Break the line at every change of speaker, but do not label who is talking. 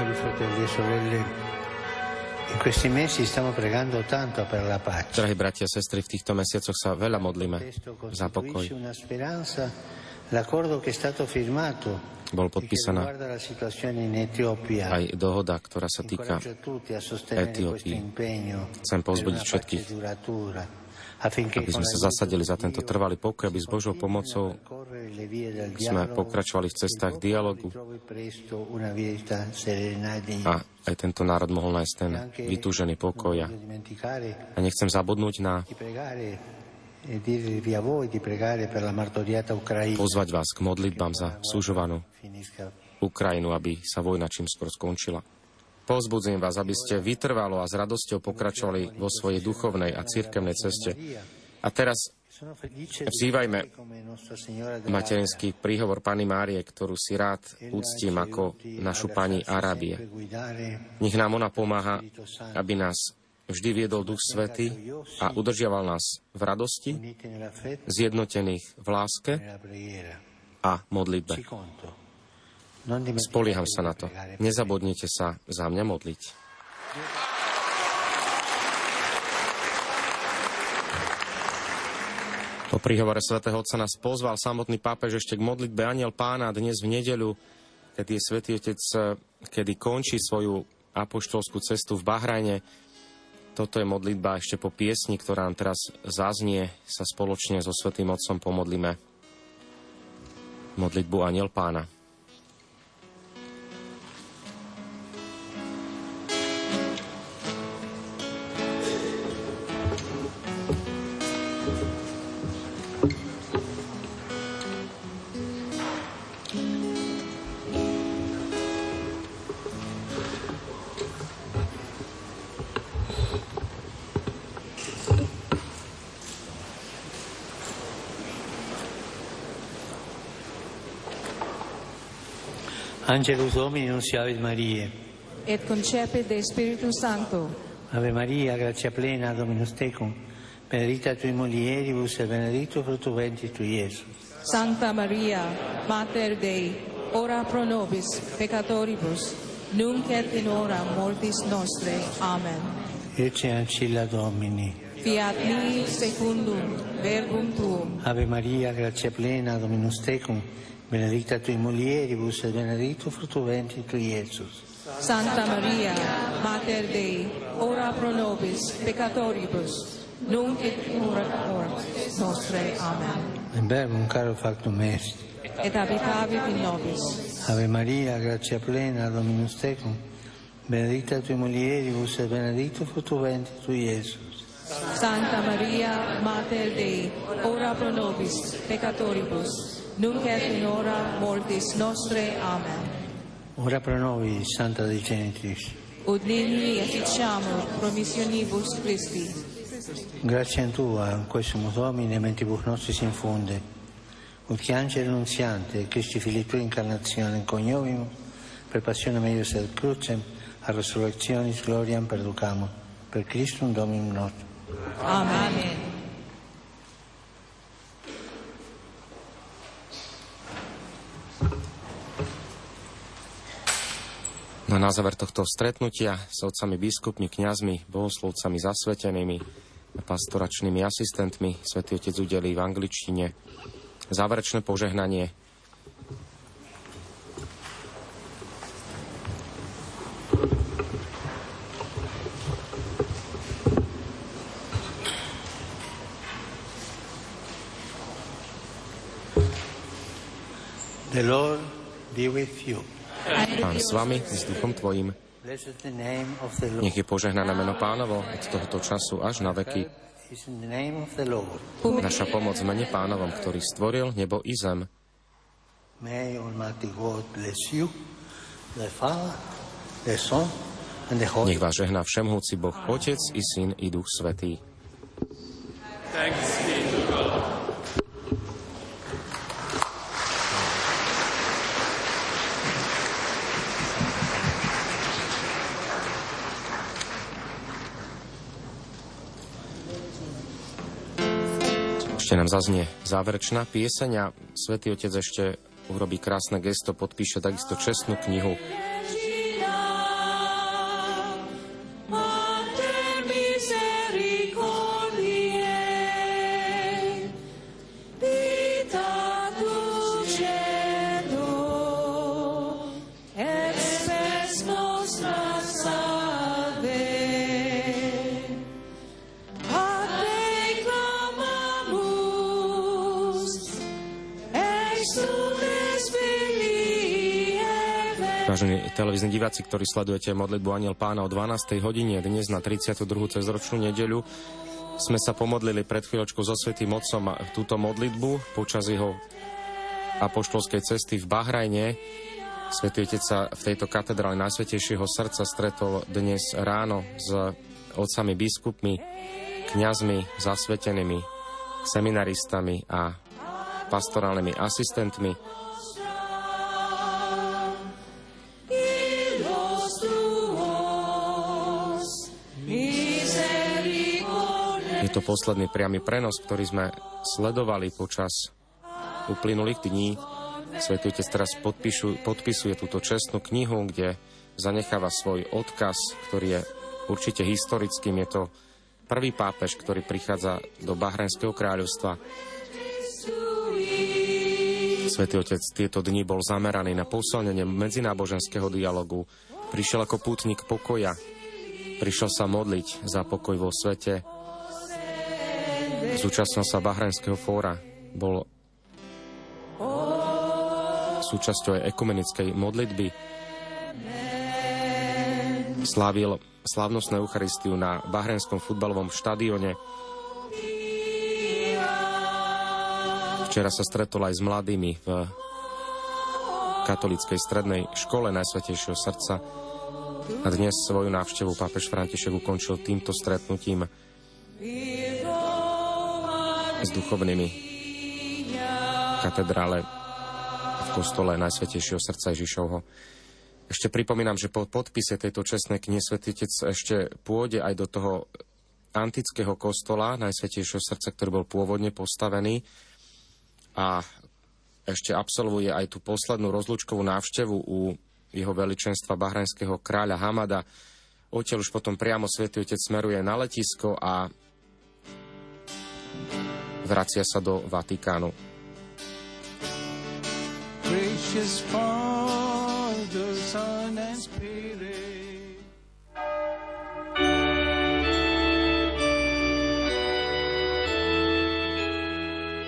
Cari fratelli e sorelle, in questi mesi stiamo pregando tanto per la pace.
Drahí bratia a sestry, v týchto mesiacoch sa veľa modlíme
Questo
za pokoj.
costituisce una speranza. L'accordo che è stato firmato
Bol podpísaná
riguarda la situazione in Etiopia
aj dohoda, ktorá sa týka Etiópii.
impegno
Chcem
una
všetkých, aby sme sa zasadili za tento trvalý pokoj, aby s Božou pomocou sme pokračovali v cestách
il popolo
dialogu
e
a aj tento národ mohol nájsť ten
Anche
vytúžený pokoj. A nechcem zabudnúť na
e
pozvať vás k modlitbám za súžovanú
Finisca
Ukrajinu, aby sa vojna čím skôr skončila. Pozbudzujem vás, aby ste vytrvalo a s radosťou pokračovali vo svojej duchovnej a cirkevnej ceste. A teraz Vzývajme materinský príhovor Pani Márie, ktorú si rád úctim ako našu Pani Arábie. Nech nám ona pomáha, aby nás vždy viedol Duch Svety a udržiaval nás v radosti, zjednotených v láske a modlitbe. Spolieham sa na to. Nezabudnite sa za mňa modliť. Po príhovore svätého Otca nás pozval samotný pápež ešte k modlitbe Aniel Pána dnes v nedeľu, kedy je Svetý Otec, eh, kedy končí svoju apoštolskú cestu v Bahrajne. Toto je modlitba ešte po piesni, ktorá nám teraz zaznie, sa spoločne so Svetým Otcom pomodlíme modlitbu Aniel Pána.
Angelus Domini nunciavit Mariae.
et concepit de Spiritu Sancto.
Ave Maria, grazia plena, Dominus tecum, benedicta tui mulieribus e benedictus fructus ventris tui, Iesus.
Sancta Maria, Mater Dei, ora pro nobis peccatoribus, nunc et in hora mortis nostre. Amen.
Ecce ancilla Domini.
Fiat mi secundum verbum tuum.
Ave Maria, grazia plena, Dominus tecum, benedicta tui mulieribus e benedictus fructus ventris tui, Iesus.
Santa Maria, Mater Dei, ora pro nobis peccatoribus, nunc et in hora mortis nostre. Amen.
In verbum caro factum est.
Et habitavit in nobis.
Ave Maria, grazia plena, Dominus tecum, benedicta tui mulieribus e benedictus fructus ventris tui, Iesus.
Santa Maria, Mater Dei, ora pro nobis peccatoribus, nunc et in hora mortis nostre. Amen.
Ora pro nobis, Santa Dei Genitrix.
Ut nini efficiamur promissionibus Christi.
Grazie a Tua, in questo Domine, mentibus nostris infunde, ut che angelo annunziante, Cristi Fili Tua incarnazione in coniovimus, per passione meius et crucem, a resurrectionis gloriam perducamur, per Christum Dominum nostrum.
Amen.
No na záver tohto stretnutia s otcami biskupmi, kňazmi, bohoslovcami zasvetenými a pastoračnými asistentmi Svetý Otec udelí v angličtine záverečné požehnanie.
The Lord be with you.
Pán s vami, s duchom tvojim. Nech je požehnané meno pánovo od tohoto času až na veky. Naša pomoc v mene pánovom, ktorý stvoril nebo i zem.
May Almighty God bless you, the Father, the Son, and the Holy
Nech vás žehná všemhúci Boh, Otec i Syn i Duch Svetý. Ešte nám zaznie záverečná pieseň a Svetý Otec ešte urobí krásne gesto, podpíše takisto čestnú knihu televízni diváci, ktorí sledujete modlitbu Aniel Pána o 12. hodine dnes na 32. cezročnú nedeľu, sme sa pomodlili pred chvíľočkou so Svetým Otcom túto modlitbu počas jeho apoštolskej cesty v Bahrajne. Svetý Otec sa v tejto katedrále Najsvetejšieho srdca stretol dnes ráno s otcami biskupmi, kňazmi, zasvetenými, seminaristami a pastorálnymi asistentmi Je to posledný priamy prenos, ktorý sme sledovali počas uplynulých dní. Svetý Otec teraz podpíšu, podpisuje túto čestnú knihu, kde zanecháva svoj odkaz, ktorý je určite historickým. Je to prvý pápež, ktorý prichádza do Bahrenského kráľovstva. Svetý Otec tieto dni bol zameraný na posilnenie medzináboženského dialogu. Prišiel ako pútnik pokoja. Prišiel sa modliť za pokoj vo svete Zúčastnil sa Bahrajnského fóra. Bol súčasťou aj ekumenickej modlitby. Slávil slávnostnú Eucharistiu na Bahrajnskom futbalovom štadióne. Včera sa stretol aj s mladými v katolíckej strednej škole Najsvetejšieho srdca a dnes svoju návštevu pápež František ukončil týmto stretnutím s duchovnými katedrále v kostole Najsvetejšieho srdca Ježišovho. Ešte pripomínam, že po podpise tejto čestnej knihy Svetitec ešte pôjde aj do toho antického kostola Najsvetejšieho srdca, ktorý bol pôvodne postavený a ešte absolvuje aj tú poslednú rozlúčkovú návštevu u jeho veličenstva bahrajnského kráľa Hamada. Odtiaľ už potom priamo Svetý Otec smeruje na letisko a vracia sa do Vatikánu. Father, Son and Spirit.